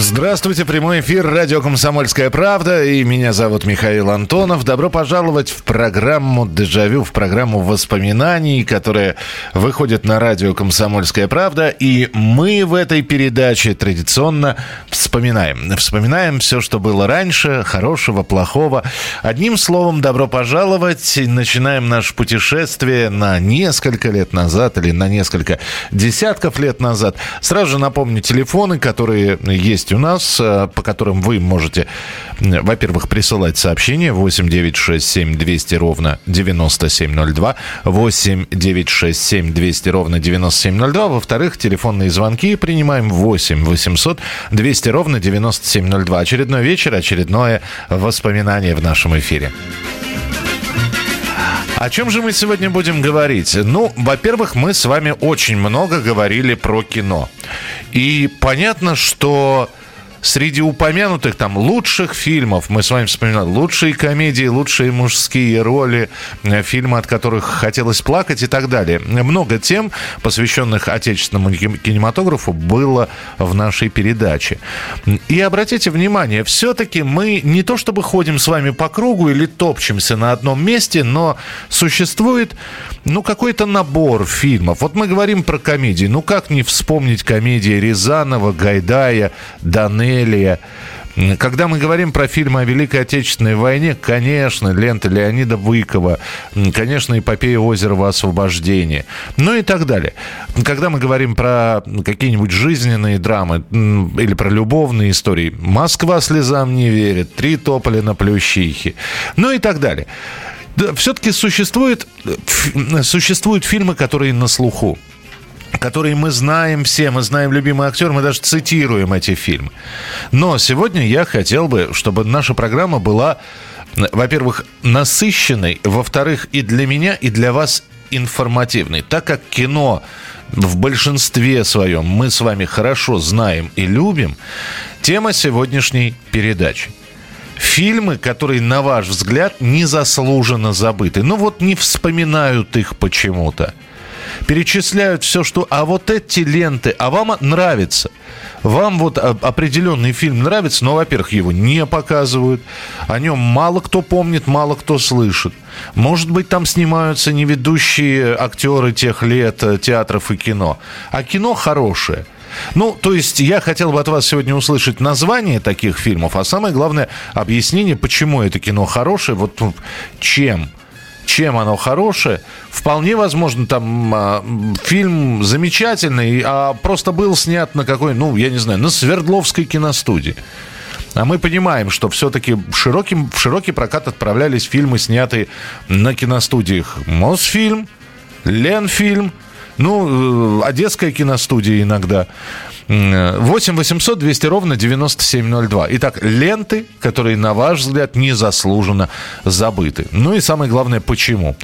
Здравствуйте, прямой эфир радио «Комсомольская правда» и меня зовут Михаил Антонов. Добро пожаловать в программу «Дежавю», в программу воспоминаний, которая выходит на радио «Комсомольская правда». И мы в этой передаче традиционно вспоминаем. Вспоминаем все, что было раньше, хорошего, плохого. Одним словом, добро пожаловать. Начинаем наше путешествие на несколько лет назад или на несколько десятков лет назад. Сразу же напомню телефоны, которые есть у нас, э, по которым вы можете, во-первых, присылать сообщения 8 9 6 7 200 ровно 9702, 8 9 6 7 200 ровно 9702. Во-вторых, телефонные звонки принимаем 8 800 200 ровно 9702. Очередной вечер, очередное воспоминание в нашем эфире. О чем же мы сегодня будем говорить? Ну, во-первых, мы с вами очень много говорили про кино. И понятно, что среди упомянутых там лучших фильмов, мы с вами вспоминали, лучшие комедии, лучшие мужские роли, э, фильмы, от которых хотелось плакать и так далее. Много тем, посвященных отечественному кин- кинематографу, было в нашей передаче. И обратите внимание, все-таки мы не то чтобы ходим с вами по кругу или топчемся на одном месте, но существует ну, какой-то набор фильмов. Вот мы говорим про комедии. Ну, как не вспомнить комедии Рязанова, Гайдая, Данелия? Когда мы говорим про фильмы о Великой Отечественной войне, конечно, лента Леонида Быкова, конечно, эпопея Озерова освобождения, ну и так далее. Когда мы говорим про какие-нибудь жизненные драмы или про любовные истории, Москва слезам не верит, три тополя на плющихе, ну и так далее. Все-таки существует, э, существуют фильмы, которые на слуху которые мы знаем все, мы знаем любимые актеры, мы даже цитируем эти фильмы. Но сегодня я хотел бы, чтобы наша программа была, во-первых, насыщенной, во-вторых, и для меня, и для вас информативной. Так как кино в большинстве своем мы с вами хорошо знаем и любим, тема сегодняшней передачи. Фильмы, которые, на ваш взгляд, незаслуженно забыты. Ну вот не вспоминают их почему-то перечисляют все, что... А вот эти ленты, а вам нравится. Вам вот определенный фильм нравится, но, во-первых, его не показывают. О нем мало кто помнит, мало кто слышит. Может быть, там снимаются не ведущие актеры тех лет э, театров и кино. А кино хорошее. Ну, то есть я хотел бы от вас сегодня услышать название таких фильмов, а самое главное объяснение, почему это кино хорошее, вот ну, чем чем оно хорошее. Вполне возможно, там а, фильм замечательный, а просто был снят на какой, ну, я не знаю, на Свердловской киностудии. А мы понимаем, что все-таки в, широким, в широкий прокат отправлялись фильмы, снятые на киностудиях. Мосфильм, Ленфильм, ну, э, Одесская киностудия иногда. М, 8 800 200 ровно 9702. Итак, ленты, которые, на ваш взгляд, незаслуженно забыты. Ну и самое главное, почему.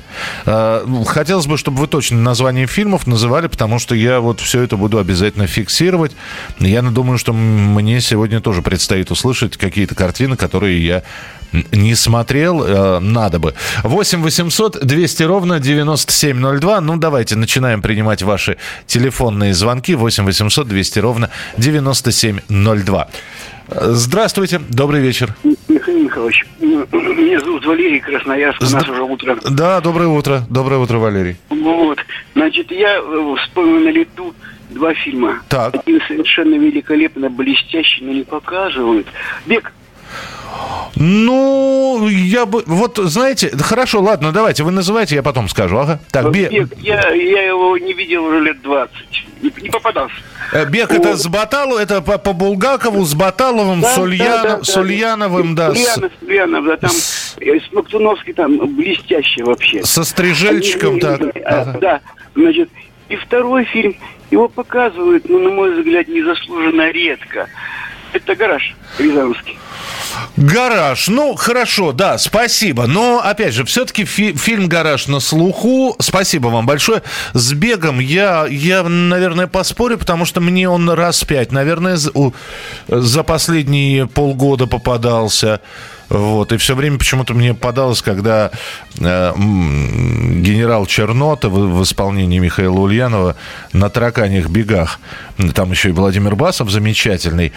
Э, Хотелось бы, чтобы вы точно название фильмов называли, потому что я вот все это буду обязательно фиксировать. Я думаю, что мне сегодня тоже предстоит услышать какие-то картины, которые я не смотрел, э, надо бы. 8 800 200 ровно 9702. Ну, давайте начинаем принимать ваши телефонные звонки. 8 800 200 ровно 9702. Э, Здравствуйте, добрый вечер. Михаил Михайлович, меня зовут Валерий Красноярск, у нас уже утро. Да, доброе утро. Доброе утро, Валерий. Вот, значит, я э, вспомнил на лету два фильма. Так. Один совершенно великолепно блестящий, но не показывают. Бег. Ну, я бы... Вот, знаете, хорошо, ладно, давайте, вы называйте, я потом скажу. Ага. Так, бе- Бег. Я, я его не видел уже лет 20. Не, не попадался. э, Бег это с Баталу, это по, по Булгакову, с Баталовым, Да, с, Ульяно- да, да, да. с Ульяновым, да, с- Ульянов, Ульянов, да, там э, Смоктуновский там блестящий вообще. со Стрижельчиком, Они- так. а, Ага. Да, значит, и второй фильм, его показывают, ну, на мой взгляд, незаслуженно редко. Это «Гараж» Рязанский. Гараж. Ну, хорошо, да, спасибо. Но, опять же, все-таки фи- фильм «Гараж» на слуху. Спасибо вам большое. С «Бегом» я, я, наверное, поспорю, потому что мне он раз пять, наверное, за, за последние полгода попадался. Вот, и все время почему-то мне подалось, когда э, генерал Чернота в, в исполнении Михаила Ульянова на тараканьих бегах, там еще и Владимир Басов замечательный.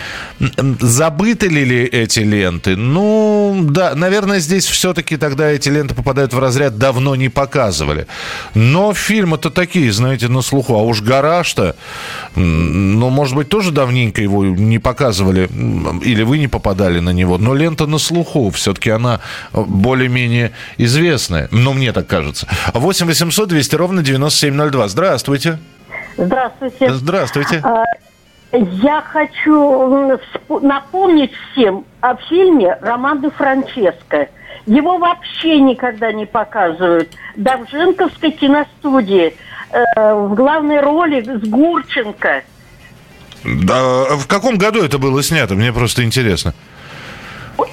Забыты ли эти ленты? Ну, да, наверное, здесь все-таки тогда эти ленты попадают в разряд «давно не показывали». Но фильмы-то такие, знаете, на слуху. А уж «Гараж»-то, ну, может быть, тоже давненько его не показывали, или вы не попадали на него, но лента на слуху слуху. Все-таки она э, более-менее известная. Ну, мне так кажется. 8 800 200 ровно 9702. Здравствуйте. Здравствуйте. Здравствуйте. А, я хочу напомнить всем о фильме Романа Франческо. Его вообще никогда не показывают. Да в Женковской киностудии э, в главной роли с Гурченко. Да, в каком году это было снято? Мне просто интересно.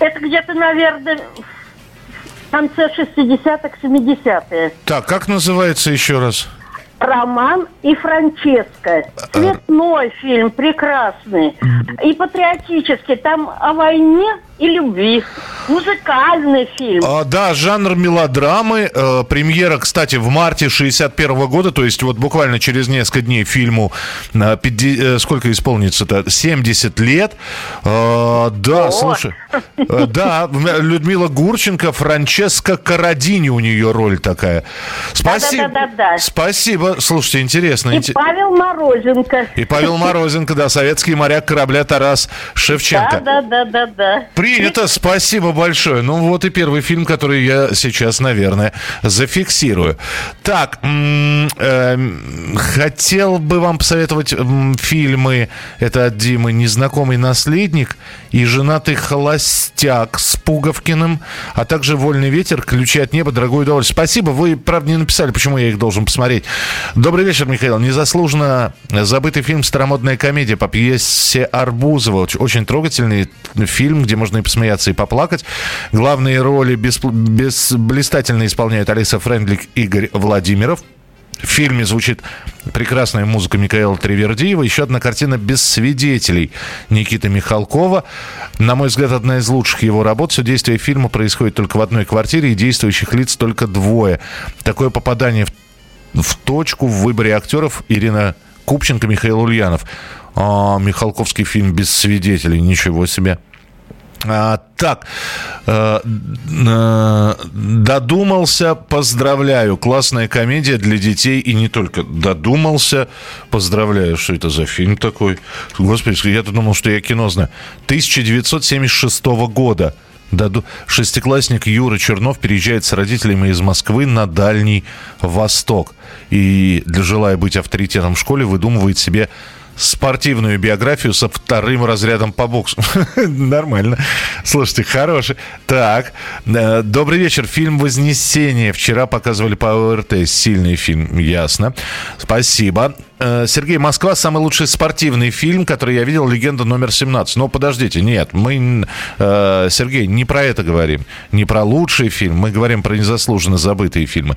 Это где-то, наверное, в конце 60-х, 70-е. Так, как называется еще раз? Роман и Франческо. Цветной фильм, прекрасный. И патриотический. Там о войне и любви. Музыкальный фильм. А, да, жанр мелодрамы. Э, премьера, кстати, в марте 61 -го года, то есть вот буквально через несколько дней фильму э, 50, э, сколько исполнится-то? 70 лет. Э, да, О! слушай. Э, да, Людмила Гурченко, Франческа Карадини у нее роль такая. Спасибо. Да, да, да, да. Спасибо. Слушайте, интересно. И Павел Морозенко. И Павел Морозенко, да, советский моряк корабля Тарас Шевченко. Да, да, да, да, да. Принято, спасибо большое. Ну вот и первый фильм, который я сейчас, наверное, зафиксирую. Так, э, хотел бы вам посоветовать фильмы. Это от Димы «Незнакомый наследник» и «Женатый холостяк» с Пуговкиным, а также «Вольный ветер», «Ключи от неба», «Дорогое удовольствие». Спасибо, вы, правда, не написали, почему я их должен посмотреть. Добрый вечер, Михаил. Незаслуженно забытый фильм «Старомодная комедия» по пьесе Арбузова. Очень трогательный фильм, где можно можно и посмеяться, и поплакать. Главные роли без, без блистательно исполняют Алиса Френдлик, Игорь Владимиров. В фильме звучит прекрасная музыка Михаила Тривердиева. Еще одна картина «Без свидетелей» Никиты Михалкова. На мой взгляд, одна из лучших его работ. Все действие фильма происходит только в одной квартире, и действующих лиц только двое. Такое попадание в, в точку в выборе актеров Ирина Купченко, Михаил Ульянов. А, Михалковский фильм «Без свидетелей». Ничего себе. А, так, э, э, додумался, поздравляю. Классная комедия для детей и не только. Додумался, поздравляю. Что это за фильм такой? Господи, я-то думал, что я кино знаю. 1976 года. Шестиклассник Юра Чернов переезжает с родителями из Москвы на Дальний Восток. И, желая быть авторитетом в школе, выдумывает себе спортивную биографию со вторым разрядом по боксу. Нормально. Слушайте, хороший. Так, э, добрый вечер. Фильм «Вознесение». Вчера показывали по ОРТ. Сильный фильм, ясно. Спасибо. Э, Сергей, Москва самый лучший спортивный фильм, который я видел, легенда номер 17. Но подождите, нет, мы, э, Сергей, не про это говорим. Не про лучший фильм, мы говорим про незаслуженно забытые фильмы.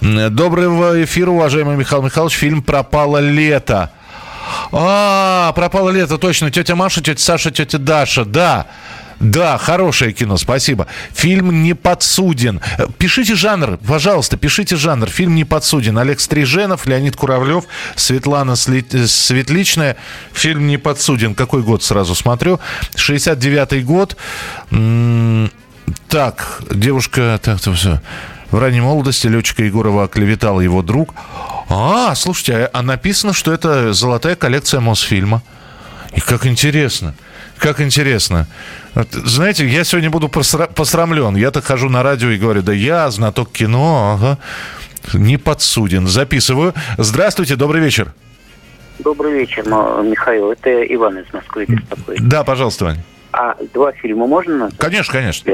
Доброго эфира, уважаемый Михаил Михайлович. Фильм «Пропало лето». А, пропало лето, точно. Тетя Маша, тетя Саша, тетя Даша, да. Да, хорошее кино, спасибо. Фильм «Не подсуден». Пишите жанр, пожалуйста, пишите жанр. Фильм «Не подсуден». Олег Стриженов, Леонид Куравлев, Светлана Светличная. Фильм «Не подсуден». Какой год сразу смотрю? 69-й год. Так, девушка... Так, так, все. В ранней молодости летчика Егорова оклеветал его друг. А, слушайте, а, написано, что это золотая коллекция Мосфильма. И как интересно. Как интересно. Знаете, я сегодня буду посрамлен. Я-то хожу на радио и говорю, да я знаток кино, ага. Не подсуден. Записываю. Здравствуйте, добрый вечер. Добрый вечер, Михаил. Это Иван из Москвы беспокоит. Да, пожалуйста, Ваня. А два фильма можно назвать? Конечно, конечно.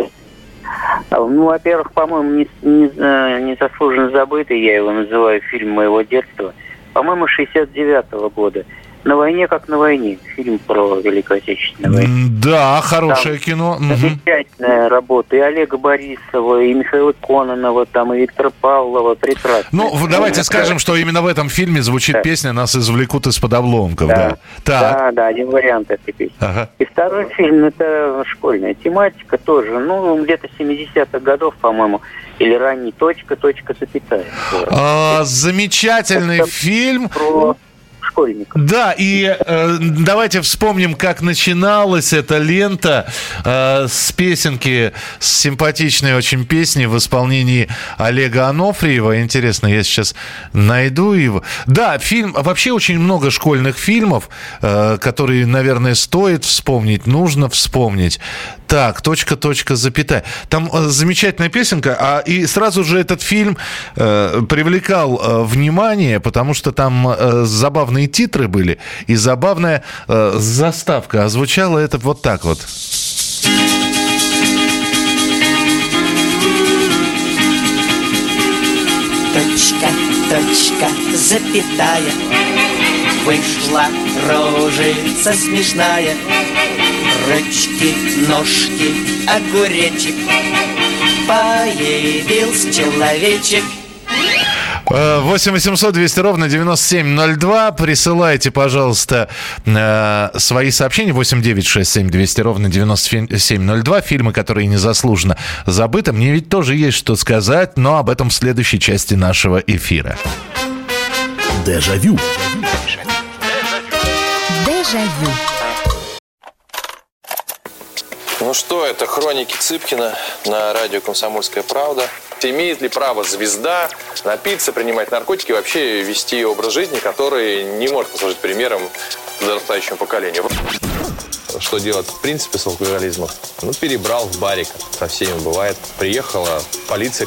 Ну, во-первых, по-моему, не, не, э, незаслуженно забытый, я его называю, фильм моего детства. По-моему, 69-го года. На войне как на войне. Фильм про Великую Отечественную войну. Да, хорошее кино. Мгм. Замечательная работа. И Олега Борисова, и Михаила Кононова, там, и Виктора Павлова. Прекрасно. Ну, давайте скажем, что именно в этом фильме звучит Да. песня «Нас извлекут из-под обломков». Да. Да. Так. Да, да, один вариант этой песни. Ага. И второй фильм, это школьная тематика тоже, ну, где-то 70-х годов, по-моему, или ранний точка, точка, запятая. А, замечательный Это- фильм. Про школьников. Да, и э, давайте вспомним, как начиналась эта лента э, с песенки, с симпатичной очень песни в исполнении Олега Анофриева. Интересно, я сейчас найду его. Да, фильм, вообще очень много школьных фильмов, э, которые, наверное, стоит вспомнить, нужно вспомнить. Так, точка, точка, запятая. Там э, замечательная песенка, а и сразу же этот фильм э, привлекал э, внимание, потому что там э, забавные титры были и забавная э, заставка. А звучало это вот так вот. Точка, точка, запятая Вышла рожица смешная Ручки, ножки, огуречек Появился человечек 8 800 200 ровно 9702. Присылайте, пожалуйста, э, свои сообщения. 8 9 6 7 200 ровно 9702. Фильмы, которые незаслуженно забыты. Мне ведь тоже есть что сказать, но об этом в следующей части нашего эфира. Дежавю. Дежавю. Ну что, это хроники Цыпкина на радио «Комсомольская правда». Имеет ли право звезда напиться, принимать наркотики вообще вести образ жизни, который не может послужить примером подрастающему поколению? Что делать в принципе с алкоголизмом? Ну, перебрал в барик, со всеми бывает. Приехала полиция.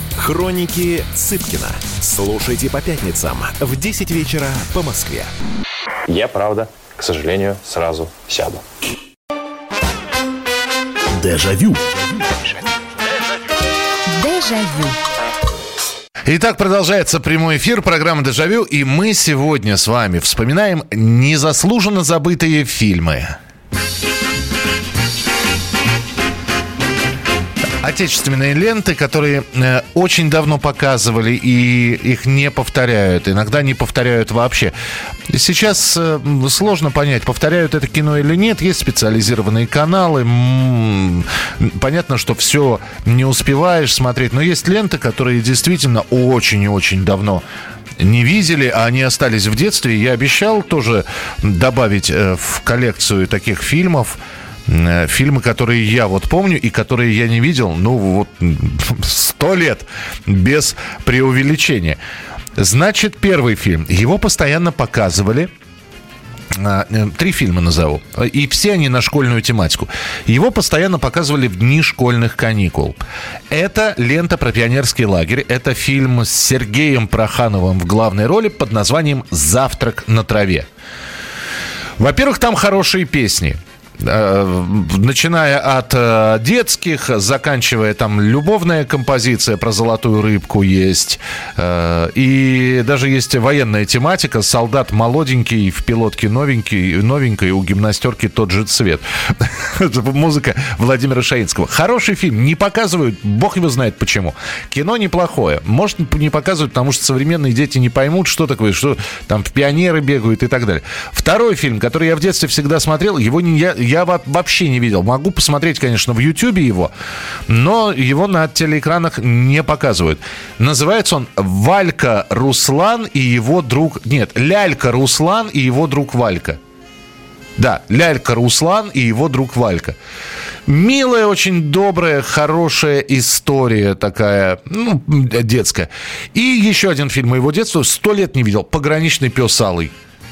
Хроники Цыпкина. Слушайте по пятницам в 10 вечера по Москве. Я, правда, к сожалению, сразу сяду. Дежавю. Дежавю. Итак, продолжается прямой эфир программы «Дежавю», и мы сегодня с вами вспоминаем незаслуженно забытые фильмы. Отечественные ленты, которые э, очень давно показывали и их не повторяют, иногда не повторяют вообще. Сейчас э, сложно понять, повторяют это кино или нет. Есть специализированные каналы. Понятно, что все не успеваешь смотреть, но есть ленты, которые действительно очень и очень давно не видели, а они остались в детстве. Я обещал тоже добавить э, в коллекцию таких фильмов фильмы, которые я вот помню и которые я не видел, ну вот сто лет без преувеличения. Значит, первый фильм. Его постоянно показывали. А, э, Три фильма назову. И все они на школьную тематику. Его постоянно показывали в дни школьных каникул. Это лента про пионерский лагерь. Это фильм с Сергеем Прохановым в главной роли под названием «Завтрак на траве». Во-первых, там хорошие песни. Э, Начиная от э, детских, заканчивая там любовная композиция про золотую рыбку есть. Э, И даже есть военная тематика. Солдат молоденький, в пилотке новенький, новенькой, у гимнастерки тот же цвет. Музыка Владимира Шаинского. Хороший фильм. Не показывают, бог его знает почему. Кино неплохое. Может, не показывают, потому что современные дети не поймут, что такое, что там пионеры бегают и так далее. Второй фильм, который я в детстве всегда смотрел, его не, я, я во- вообще не видел. Могу посмотреть, конечно, в Ютьюбе его, но его на телеэкранах не показывают. Называется он «Валька Руслан и его друг...» Нет, «Лялька Руслан и его друг Валька». Да, Лялька Руслан и его друг Валька. Милая, очень добрая, хорошая история такая, ну, детская. И еще один фильм моего детства, сто лет не видел, «Пограничный пес Алый».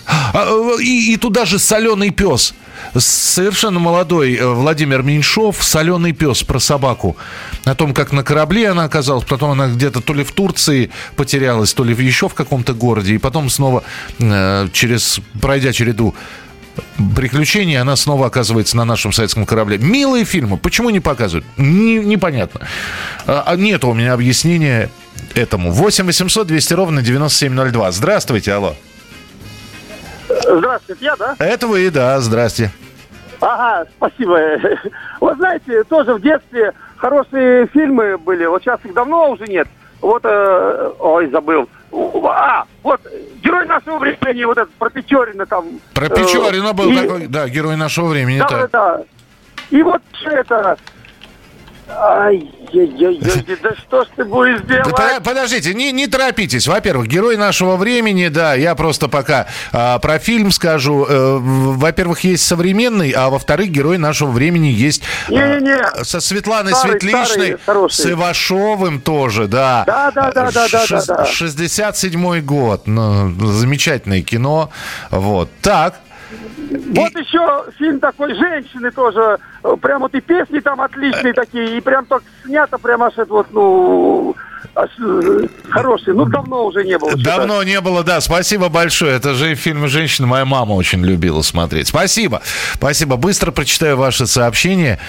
А, э, И, и туда же соленый пес. Совершенно молодой э, Владимир Меньшов, соленый пес про собаку. О том, как на корабле она оказалась, потом она где-то то ли в Турции потерялась, то ли еще в каком-то городе, и потом снова, э, через, пройдя череду приключений, она снова оказывается на нашем советском корабле. Милые фильмы, почему не показывают? Не- непонятно. А, а нет у меня объяснения этому. 8 800 200 ровно 9702. Здравствуйте, алло. Здравствуйте, я, да? Это вы, да, здрасте. Ага, спасибо. Вот знаете, тоже в детстве хорошие фильмы были. Вот сейчас их давно уже нет. Вот, э, ой, забыл. А, вот «Герой нашего времени», вот этот про Печорина там. Про э, Печорина был и- такой, да, герой нашего времени. Да, да, да. И вот это... Ай-яй-яй-яй, да что ж ты будешь делать? Подождите, не, не торопитесь. Во-первых, герой нашего времени, да, я просто пока а, про фильм скажу. Э, во-первых, есть современный, а во-вторых, герой нашего времени есть а, Не-не-не. со Светланой Старый, Светличной, старый, с Ивашовым тоже, да. Да, да, да, да, да, да, да. 67-й год. Ну, замечательное кино. Вот. Так. Вот еще фильм такой «Женщины» тоже. Прям вот и песни там отличные такие, и прям так снято, прям аж это вот, ну, э, хороший. Ну, давно уже не было. Давно не было, да. Спасибо большое. Это же фильм «Женщина» моя мама очень любила смотреть. Спасибо. Спасибо. Быстро прочитаю ваши сообщения.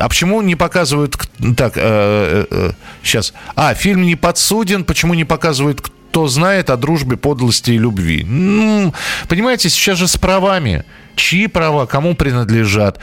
А почему не показывают... Так, э, э, э, сейчас. А, фильм не подсуден. Почему не показывают кто знает о дружбе, подлости и любви. Ну, понимаете, сейчас же с правами. Чьи права, кому принадлежат?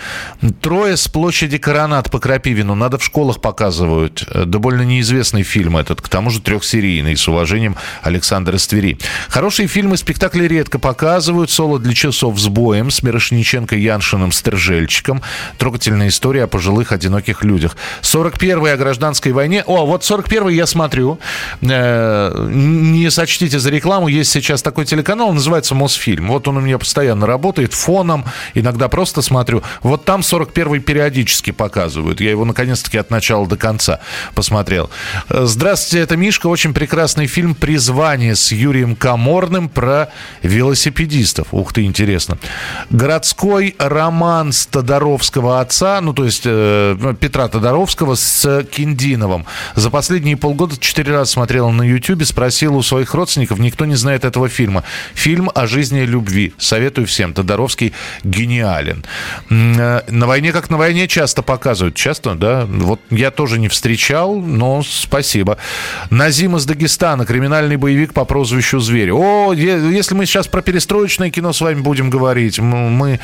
Трое с площади Коронат по Крапивину. Надо в школах показывают. Довольно неизвестный фильм этот. К тому же трехсерийный. С уважением, Александр из Твери. Хорошие фильмы, спектакли редко показывают. Соло для часов с боем. С Мирошниченко, Яншиным, Стержельчиком. Трогательная история о пожилых одиноких людях. 41-й о гражданской войне. О, вот 41-й я смотрю. Э, Не сочтите за рекламу. Есть сейчас такой телеканал, называется Мосфильм. Вот он у меня постоянно работает фоном. Иногда просто смотрю. Вот там 41-й периодически показывают. Я его наконец-таки от начала до конца посмотрел. Э, Здравствуйте, это Мишка. Очень прекрасный фильм «Призвание» с Юрием Каморным про велосипедистов. Ух ты, интересно. Городской роман Тодоровского отца, ну то есть э, Петра Тодоровского с Киндиновым. За последние полгода четыре раза смотрел на YouTube, спросил у своих родственников, никто не знает этого фильма. Фильм о жизни и любви. Советую всем. Тодоровский гениален. Э, На войне как на войне часто показывают. Часто, да? Вот я тоже не встречал, но спасибо. Назим из Дагестана. Криминальный боевик по прозвищу Зверь. О, если мы сейчас про перестроечное кино с вами будем говорить, мы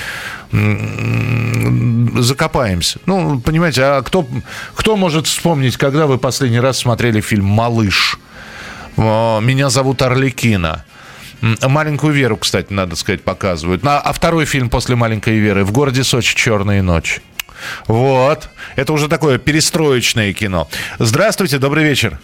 закопаемся. Ну, понимаете, а кто, кто может вспомнить, когда вы последний раз смотрели фильм «Малыш»? Меня зовут Орликина. Маленькую Веру, кстати, надо сказать, показывают. А, а второй фильм после Маленькой Веры в городе Сочи Черная ночь. Вот. Это уже такое перестроечное кино. Здравствуйте, добрый вечер.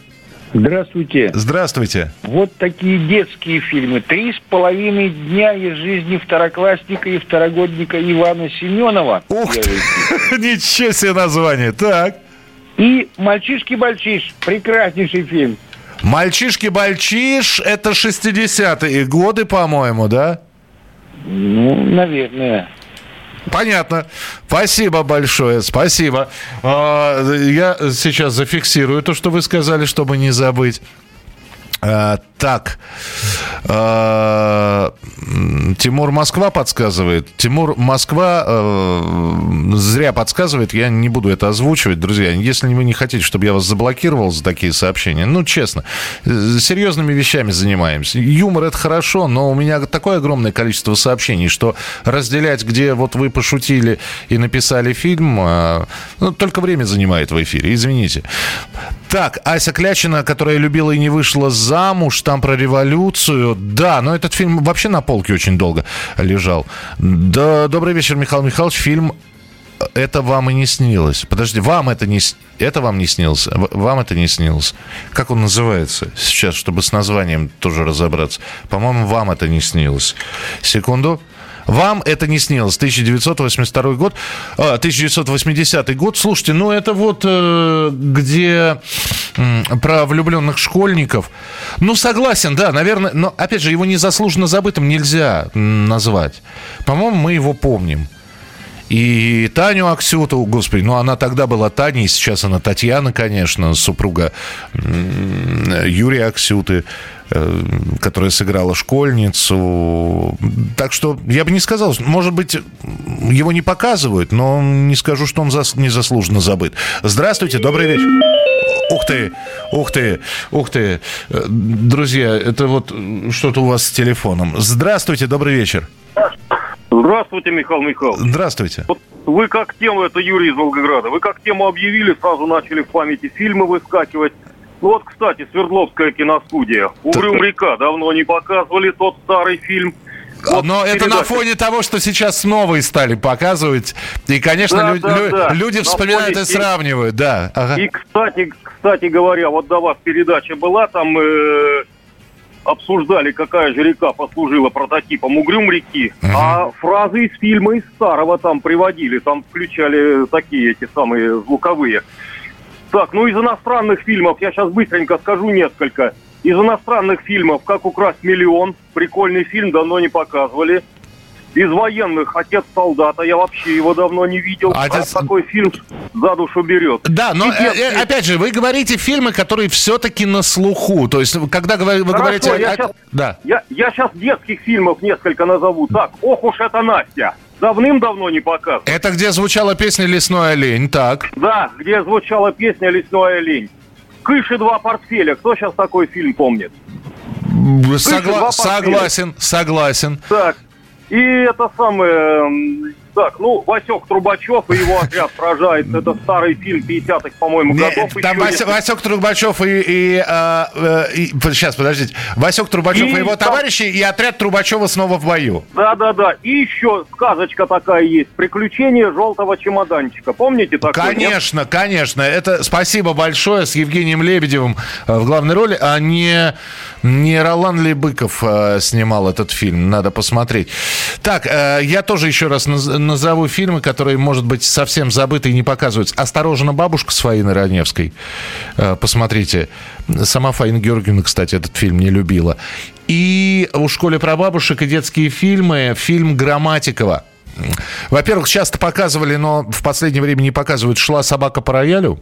Здравствуйте. Здравствуйте. Вот такие детские фильмы. Три с половиной дня из жизни второклассника и второгодника Ивана Семенова. Ух ты. Ничего себе название. Так. И «Мальчишки-бальчиш». Прекраснейший фильм. «Мальчишки-бальчиш» — это 60-е годы, по-моему, да? Ну, наверное. Понятно. Спасибо большое. Спасибо. А, Я сейчас зафиксирую то, что вы сказали, чтобы не забыть. Так. А, Тимур Москва подсказывает. Тимур Москва э, зря подсказывает. Я не буду это озвучивать, друзья. Если вы не хотите, чтобы я вас заблокировал за такие сообщения, ну, честно, э, серьезными вещами занимаемся. Юмор это хорошо, но у меня такое огромное количество сообщений, что разделять, где вот вы пошутили и написали фильм, э, ну, только время занимает в эфире, извините. Так, Ася Клячина, которая любила и не вышла замуж, там про революцию. Да, но этот фильм вообще на полке очень долго лежал. Да, добрый вечер, Михаил Михайлович. Фильм это вам и не снилось. Подожди, вам это не... Это вам не снилось? Вам это не снилось? Как он называется сейчас, чтобы с названием тоже разобраться? По-моему, вам это не снилось. Секунду. Вам это не снилось. 1982 год, а, 1980 год. Слушайте, ну это вот э, где про влюбленных школьников. Ну, согласен, да, наверное, но, опять же, его незаслуженно забытым нельзя назвать. По-моему, мы его помним. И Таню Аксютову, господи, ну она тогда была Таней, сейчас она Татьяна, конечно, супруга Юрия Аксюты, э, которая сыграла школьницу. Так что я бы не сказал, может быть, его не показывают, но не скажу, что он зас- незаслуженно забыт. Здравствуйте, добрый вечер. Ух ты, ух ты, ух ты. Э, Друзья, это вот что-то у вас с телефоном. Здравствуйте, добрый вечер. Михаил Михайлович. Здравствуйте. Вот вы как тему, это Юрий из Волгограда, вы как тему объявили, сразу начали в памяти фильмы выскакивать. Ну вот, кстати, Свердловская киностудия. Угрюм река давно не показывали тот старый фильм. Вот Но это на передача. фоне того, что сейчас новые стали показывать. И, конечно, Да, лю- да, лю- да. люди На вспоминают фоне и и- сравнивают, да. Ага. И, кстати, кстати говоря, вот до вас передача была, там э, обсуждали, какая же река послужила прототипом Угрюм реки, а фразы из фильма, из старого там приводили, там включали такие эти самые звуковые. Так, ну из иностранных фильмов, я сейчас быстренько скажу несколько. Из иностранных фильмов «Как украсть миллион», прикольный фильм, давно не показывали. Из военных «Отец солдата», я вообще его давно не видел. Отец- А такой фильм за душу берет. Да, но э, детский- э, опять же, вы говорите фильмы, которые все-таки на слуху. То есть, когда говор- вы Хорошо, говорите... я о- щас- Да. Я, я сейчас детских фильмов несколько назову. Так, ох уж это Настя. Давным-давно не показывал. Это где звучала песня «Лесной олень», так. Да, где звучала песня «Лесной олень». «Кыши два портфеля». Кто сейчас такой фильм помнит? Согла- согласен, согласен. Так, и это самое... Так, ну, Васек Трубачев и его отряд сражается. Это старый фильм 50-х, по-моему, годов. там еще, Вася- если- Васек Трубачев и, и, а, э, и- Сейчас, подождите. Васек Трубачев и, И его там- товарищи, и отряд Трубачева снова в бою. Да-да-да. И еще сказочка такая есть. «Приключения желтого чемоданчика». Помните такое? нет? Конечно, конечно. Это спасибо большое с Евгением Лебедевым э, в главной роли, а не, не Ролан Лебыков э, снимал этот фильм. Надо посмотреть. Так, э, я тоже еще раз назову фильмы, которые, может быть, совсем забыты и не показываются. «Осторожно, бабушка» с Фаиной Раневской. Э, Посмотрите. Сама Фаина Георгиевна, кстати, этот фильм не любила. И у «Школе про бабушек» и детские фильмы. Фильм «Грамматикова». Во-первых, часто показывали, но в последнее время не показывают «Шла собака по роялю».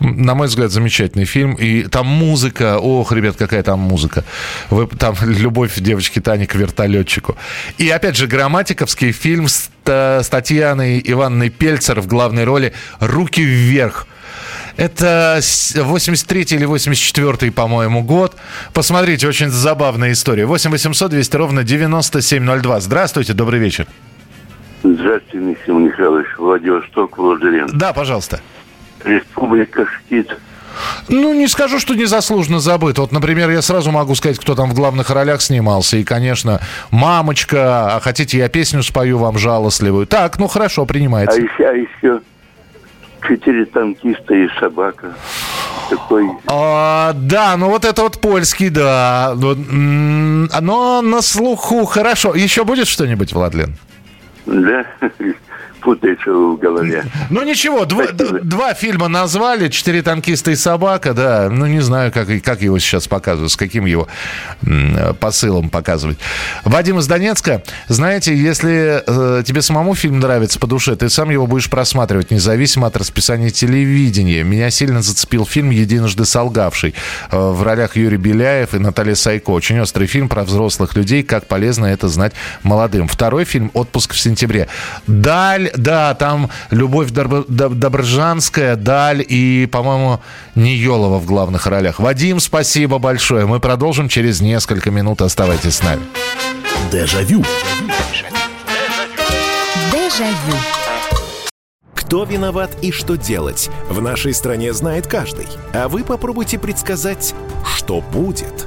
На мой взгляд, замечательный фильм. И там музыка. Ох, ребят, какая там музыка. Вы, там любовь девочки Тани к вертолетчику. И опять же, грамматиковский фильм с, Та- с Татьяной Ивановной Пельцер в главной роли «Руки вверх». Это с- 83 или 84 по-моему, год. Посмотрите, очень забавная история. 8 800 200 ровно 9702. Здравствуйте, добрый вечер. Здравствуйте, Михаил Михайлович. Владивосток, Владимир. Да, пожалуйста. Республика Шкит. Ну, не скажу, что незаслуженно забыт. Вот, например, я сразу могу сказать, кто там в главных ролях снимался. И, конечно, «Мамочка», а хотите, я песню спою вам жалостливую. Так, ну хорошо, А принимается. еще, а еще четыре танкиста и собака. Такой А, да, ну вот это вот польский, да. Но на слуху хорошо. Еще будет что-нибудь, Владлен? Да, путается в голове. Ну ничего, дв- два фильма назвали, «Четыре танкиста и собака», да. Ну не знаю, как, как его сейчас показывают, с каким его посылом показывать. Вадим из Донецка, знаете, если э, тебе самому фильм нравится по душе, ты сам его будешь просматривать, независимо от расписания телевидения. Меня сильно зацепил фильм «Единожды солгавший» э, в ролях Юрий Беляев и Наталья Сайко. Очень острый фильм про взрослых людей, как полезно это знать молодым. Второй фильм «Отпуск в сентябре». «Даль», да, там Любовь Доб- Доб- Добржанская, «Даль» и, по-моему, Ниелова в главных ролях. Вадим, спасибо большое. Мы продолжим через несколько минут. Оставайтесь с нами. Дежавю. Дежавю. Кто виноват и что делать, в нашей стране знает каждый. А вы попробуйте предсказать, что будет.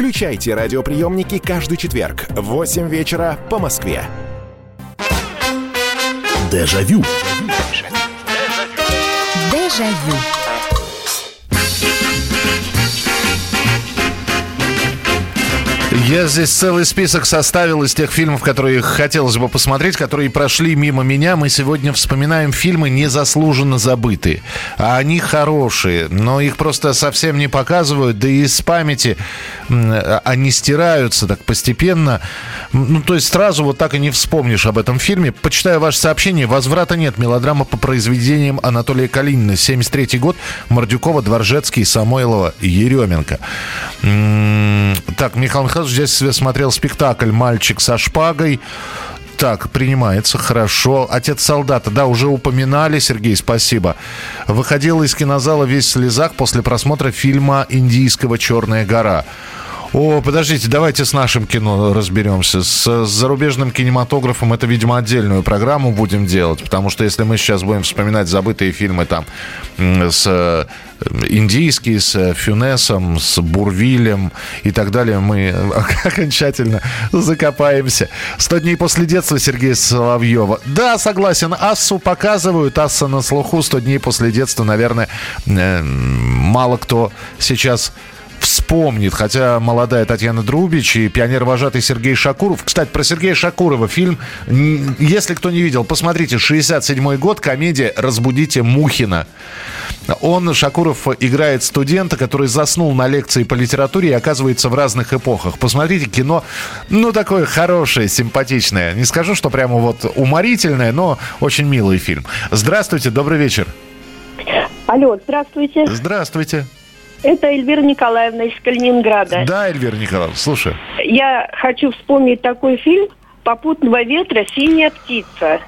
Включайте радиоприемники каждый четверг в 8 вечера по Москве. Дежавю. Дежавю. Я здесь целый список составил из тех фильмов, которые хотелось бы посмотреть, которые прошли мимо меня. Мы сегодня вспоминаем фильмы незаслуженно забытые. А они хорошие, но их просто совсем не показывают. Да и из памяти они стираются так постепенно. Ну, то есть сразу вот так и не вспомнишь об этом фильме. Почитаю ваше сообщение. «Возврата нет». Мелодрама по произведениям Анатолия Калинина. 73 год. Мордюкова, Дворжецкий, Самойлова, Еременко. Так, Михаил Михайлович здесь смотрел спектакль «Мальчик со шпагой». Так, принимается, хорошо. Отец солдата, да, уже упоминали, Сергей, спасибо. Выходил из кинозала весь в слезах после просмотра фильма индийского «Черная гора». О, подождите, давайте с нашим кино разберемся. С, с зарубежным кинематографом это, видимо, отдельную программу будем делать, потому что если мы сейчас будем вспоминать забытые фильмы там с э, индийские, с Фюнесом, с Бурвилем и так далее, мы окончательно закопаемся. «Сто дней после детства» Сергея Соловьева. Да, согласен, Ассу показывают, Асса на слуху, «Сто дней после детства», наверное, э, мало кто сейчас вспомнит, хотя молодая Татьяна Друбич и пионер-вожатый Сергей Шакуров. Кстати, про Сергея Шакурова фильм, если кто не видел, посмотрите, 67 год, комедия «Разбудите Мухина». Он, Шакуров, играет студента, который заснул на лекции по литературе и оказывается в разных эпохах. Посмотрите, кино, ну, такое хорошее, симпатичное. Не скажу, что прямо вот уморительное, но очень милый фильм. Здравствуйте, добрый вечер. Алло, здравствуйте. Здравствуйте. Это Эльвира Николаевна из Калининграда. Да, Эльвира Николаевна, слушай. Я хочу вспомнить такой фильм «Попутного ветра. Синяя птица».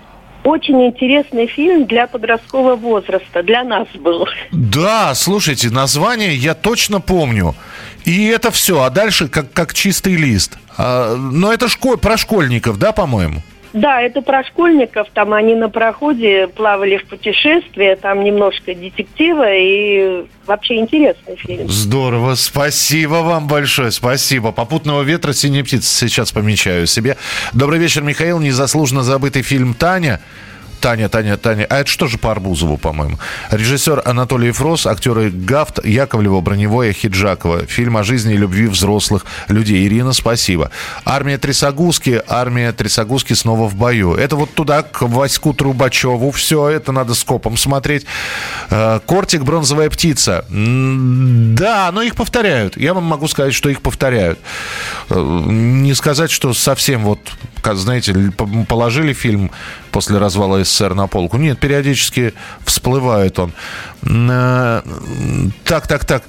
Очень интересный фильм для подросткового возраста. Для нас был. Да, слушайте, название я точно помню. И это все. А дальше как, как чистый лист. А, но это школь, про школьников, да, по-моему? Да, это про школьников. Там они на проходе плавали в путешествие. Там немножко детектива и вообще интересный фильм. Здорово, спасибо вам большое, спасибо. Попутного ветра синяя птица сейчас помечаю себе. Добрый вечер, Михаил. Незаслуженно забытый фильм Таня. Таня, Таня, Таня. А это что же по Арбузову, по-моему? Режиссер Анатолий Фрос, актеры Гафт, Яковлева, Броневое, Хиджакова. Фильм о жизни и любви взрослых людей. Ирина, спасибо. Армия Трясогузки, армия Трясогузки снова в бою. Это вот туда, к Ваську Трубачеву. Все это надо скопом смотреть. Э, Кортик, Бронзовая птица. Да, но их повторяют. Я вам могу сказать, что их повторяют. Э, Не сказать, что совсем вот, знаете, положили фильм после развала СССР на полку. Нет, периодически всплывает он. Э, Так, так, так.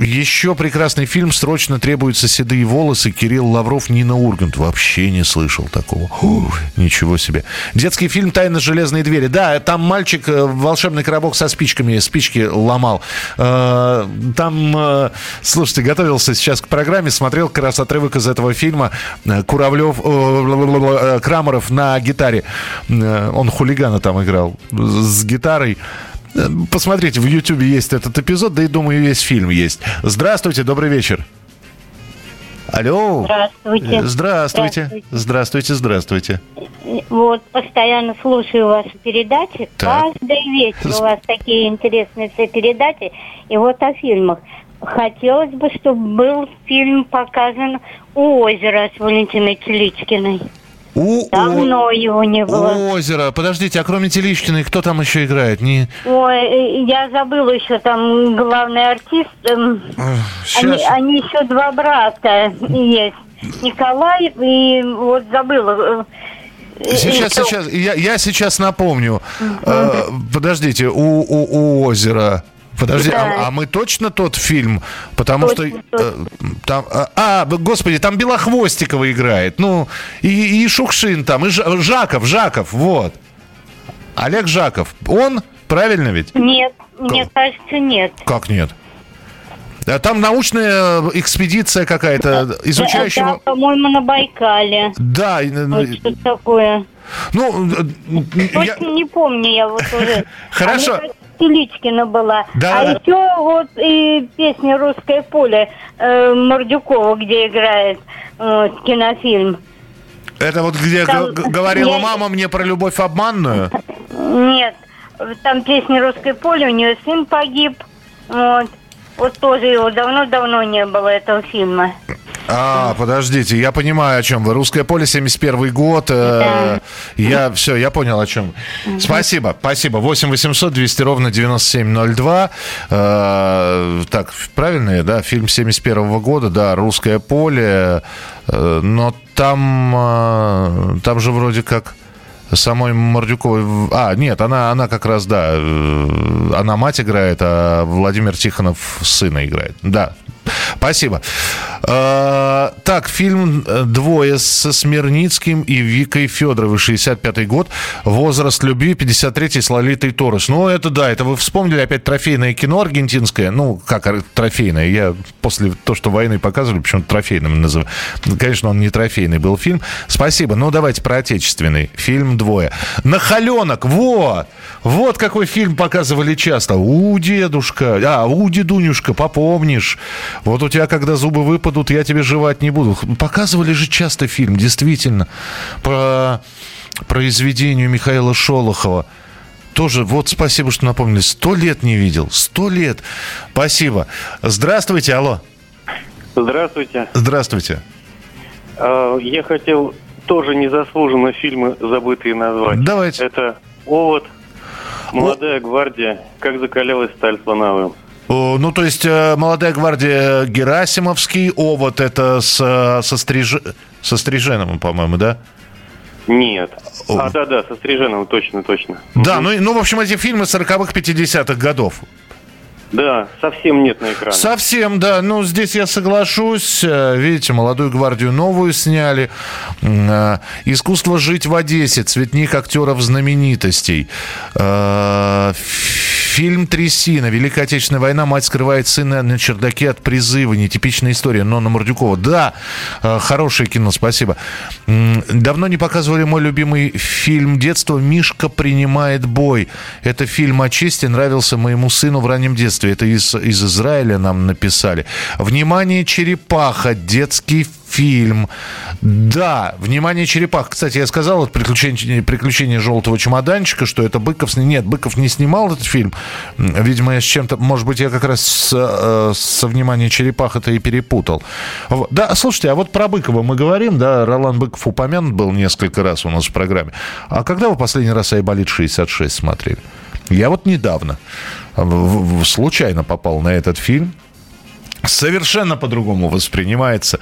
Еще прекрасный фильм «Срочно требуются седые волосы» Кирилл Лавров, Нина Ургант. Вообще не слышал такого. Ух, ничего себе. Детский фильм «Тайна железной двери». Да, там мальчик э, волшебный коробок со спичками, спички ломал. Э, Там, э, слушайте, готовился сейчас к программе, смотрел как раз отрывок из этого фильма. Куравлев, Крамаров на гитаре. Он хулигана там играл с гитарой. Э, Посмотрите, в Ютубе есть этот эпизод, да и думаю, весь фильм есть. Здравствуйте, добрый вечер. Алло. Здравствуйте. Э, Здравствуйте. Здравствуйте, здравствуйте. Вот, постоянно слушаю ваши передачи. Так. Каждый вечер у вас такие интересные все передачи. И вот о фильмах. Хотелось бы, чтобы был фильм показан у озера с Валентиной Теличкиной. У, Давно его не было. Озеро. Подождите, а кроме Теличкиной, кто там еще играет? Не... Ой, э, я забыла еще там главный артист. эм, Они, они еще два брата есть. Николай и вот забыла. э, Сейчас, И- сейчас, я, я сейчас напомню. Э, подождите, у, у, у озера. Подожди, Да. а, а мы точно тот фильм? Потому Точно, что э, там, а, а, господи, там Белохвостикова играет, ну и, и Шукшин там, и Жа- Жаков, Жаков, вот. Олег Жаков, он правильно ведь? Нет, мне кажется, нет. Как нет? А Там научная экспедиция какая-то изучающего. Да, по-моему, на Байкале. Да, и- Вот что такое. ну, э, я- Точно не помню я вот уже. Хорошо. А мне Теличкина была. Да, а еще вот и песня «Русское поле» э, Мордюкова, где играет э, кинофильм. это вот где Там- говорила я- мама мне про любовь обманную. Нет, там песня «Русское поле», у нее сын погиб. Вот. Вот тоже его давно-давно не было, этого фильма. А, подождите, я понимаю, о чем вы. Русское поле, 71 год. э, Я все, я понял, о чем. Спасибо, спасибо. 8 800 200 ровно 9702. Э, так, правильно я, да? Фильм 71 года, да, Русское поле. Э, но там, э, там же вроде как самой Мордюковой... А, нет, она, она как раз, да, э, она мать играет, а Владимир Тихонов сына играет. Да, спасибо. Э, Так, фильм э, «Двое» со Смирницким и Викой Федоровой, 65-й год. «Возраст любви», 53-й с Лолитой Торres. Ну, это да, это вы вспомнили опять трофейное кино аргентинское. Ну, как трофейное? Я после того, что войны показывали, почему-то трофейным называю. Конечно, он не трофейный был фильм. Спасибо. Ну, давайте про отечественный. Фильм «Двое». «Нахаленок», вот! Вот какой фильм показывали часто. У, дедушка, а, у, дедунюшка, попомнишь. Вот у тебя, когда зубы выпадут, я тебе жевать не буду. Показывали же часто фильм, действительно, по произведению Михаила Шолохова. Тоже, вот спасибо, что напомнили. Сто лет не видел. Сто лет. Спасибо. Здравствуйте, алло. Здравствуйте. Здравствуйте. Э, Я хотел тоже незаслуженно фильмы забытые назвать. Давайте. Это «Овод», «Молодая гвардия», «Как закалялась сталь слоновым». О, Ну, то есть, э, молодая гвардия Герасимовский, овод это с, э, со, Стриж... со Стриженовым, по-моему, да? Нет. А, да-да, со Стриженовым, точно, точно. Да, ну, ну, в общем, эти фильмы 40-х, 50-х годов. Да, совсем нет на экране. Совсем, да. Ну, здесь я соглашусь. Э, Видите, «Молодую гвардию» новую сняли. Э, «Искусство жить в Одессе», цветник актеров знаменитостей. Фильм «Трясина», Великая Отечественная война, мать скрывает сына на чердаке от призыва. Нетипичная история. Нонна Мордюкова. Да, э, хорошее кино, спасибо. Давно не показывали мой любимый фильм детства «Мишка принимает бой». Это фильм о чести, нравился моему сыну в раннем детстве. Это из, из Израиля нам написали. «Внимание, черепаха», детский фильм. Да, «Внимание, черепаха». Кстати, я сказал от приключения, приключения желтого чемоданчика, что это Быков... Нет, Быков не снимал этот фильм. Видимо, я с чем-то... Может быть, я как раз с, э, со «Внимание, черепаха»-то и перепутал. Да, слушайте, а вот про Быкова мы говорим, да, Ролан Быков упомянут был несколько раз у нас в программе. А когда вы последний раз «Айболит-66» смотрели? Я вот недавно случайно попал на этот фильм. Совершенно по-другому воспринимается.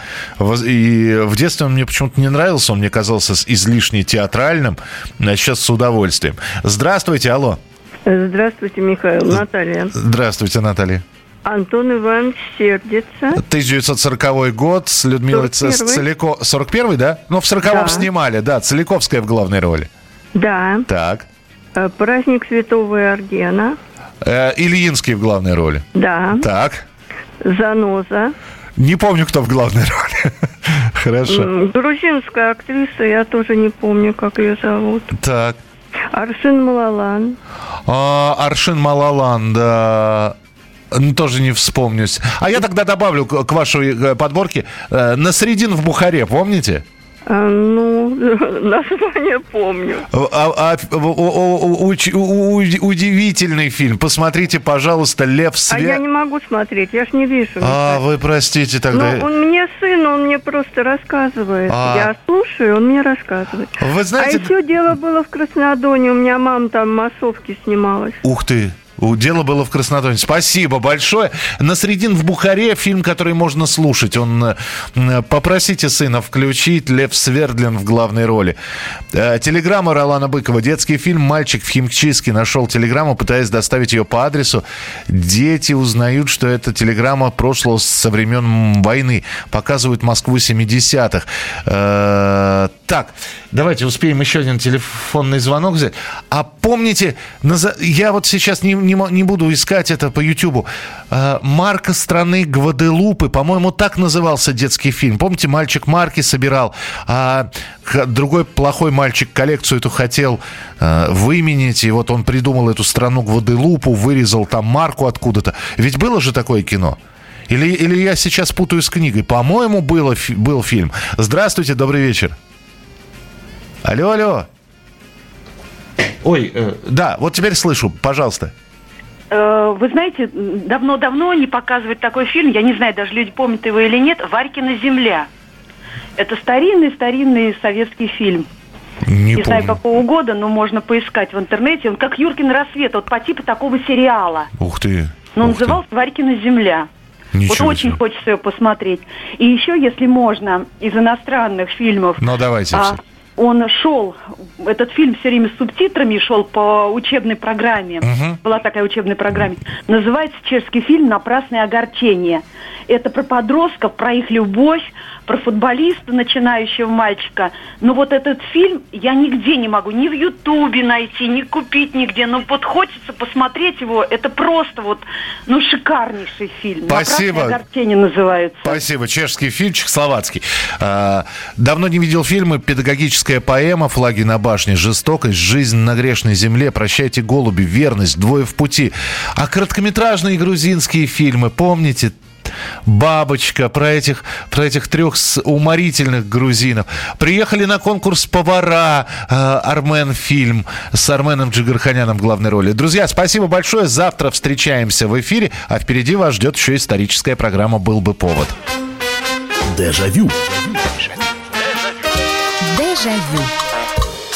И в детстве он мне почему-то не нравился, он мне казался излишне театральным, а сейчас с удовольствием. Здравствуйте, алло. Здравствуйте, Михаил. Наталья. Здравствуйте, Наталья. Антон Иванович Сердится. 1940 год с Людмилой Ц- 41-й. Целико... 41 да? Ну, в 40-м Да. снимали, да, Целиковская в главной роли. Да. Так. Э, Праздник Святого Иоргена. Э, Ильинский в главной роли. Да. Так. Заноза. Не помню, кто в главной роли. Хорошо. Грузинская актриса, я тоже не помню, как ее зовут. Так. Аршин Малалан. А, Аршин Малалан, да. Тоже не вспомнюсь. А я тогда добавлю к, вашей э, подборке э, «Насредин в Бухаре», помните? А, ну, название помню. А- а- о- уч- у- у- удивительный фильм. Посмотрите, пожалуйста, «Лев А я Свет». не могу смотреть, я ж не вижу. А, вы простите тогда. Ну, он мне сын, он мне просто рассказывает. А. Я слушаю, он мне рассказывает. Вы знаете- А еще дело было в Краснодоне, у меня мама там в массовке снималась. Ух ты. Дело было в Краснодоне. Спасибо большое. Насредин в Бухаре фильм, который можно слушать. Он попросите сына включить Лев Свердлин в главной роли. Э, Телеграмма Ролана Быкова. Детский фильм «Мальчик в химчистке». Нашел телеграмму, пытаясь доставить ее по адресу. Дети узнают, что это телеграмма прошлого со времен войны. Показывают Москву 70-х. Так, давайте успеем еще один телефонный звонок взять. А помните, я вот сейчас не, не, не буду искать это по Ютубу. Э, Марка страны Гваделупы, по-моему, так назывался детский фильм. Помните, мальчик марки собирал, а другой плохой мальчик коллекцию эту хотел э, выменить, и вот он придумал эту страну Гваделупу, вырезал там марку откуда-то. Ведь было же такое кино? Или, или я сейчас путаю с книгой? По-моему, было, был фильм. Здравствуйте, добрый вечер. Алло, алло. Ой, э, да, вот теперь слышу, пожалуйста. Э, Вы знаете, давно-давно не показывают такой фильм, я не знаю, даже люди помнят его или нет, «Варькина земля». Это старинный-старинный советский фильм. Не, знаю помню. какого года, но можно поискать в интернете. Он как Юркин рассвет, вот по типу такого сериала. Ух ты. Но он назывался «Варькина земля». Ничего вот очень хочется его посмотреть. И еще, если можно, из иностранных фильмов. Ну, давайте. а, он шел, этот фильм все время с субтитрами шел по учебной программе. Мгм. Была такая учебная программа. Называется чешский фильм «Напрасное огорчение». Это про подростков, про их любовь, про футболиста, начинающего мальчика. Но вот этот фильм я нигде не могу, ни в Ютубе найти, ни купить нигде. Но вот хочется посмотреть его. Это просто вот, ну, шикарнейший фильм. Спасибо. «Напрасное огорчение» называется. Спасибо. Чешский фильм, чехословацкий. А, давно не видел фильмы «Педагогическая поэма», «Флаги на башне», «Жестокость», «Жизнь на грешной земле», «Прощайте, голуби», «Верность», «Двое в пути». А короткометражные грузинские фильмы, помните? Бабочка, про этих, про этих трех уморительных грузинов. Приехали на конкурс повара э, Армен фильм с Арменом Джигарханяном в главной роли. Друзья, спасибо большое. Завтра встречаемся в эфире, а впереди вас ждет еще историческая программа «Был бы повод». Дежавю. Дежавю.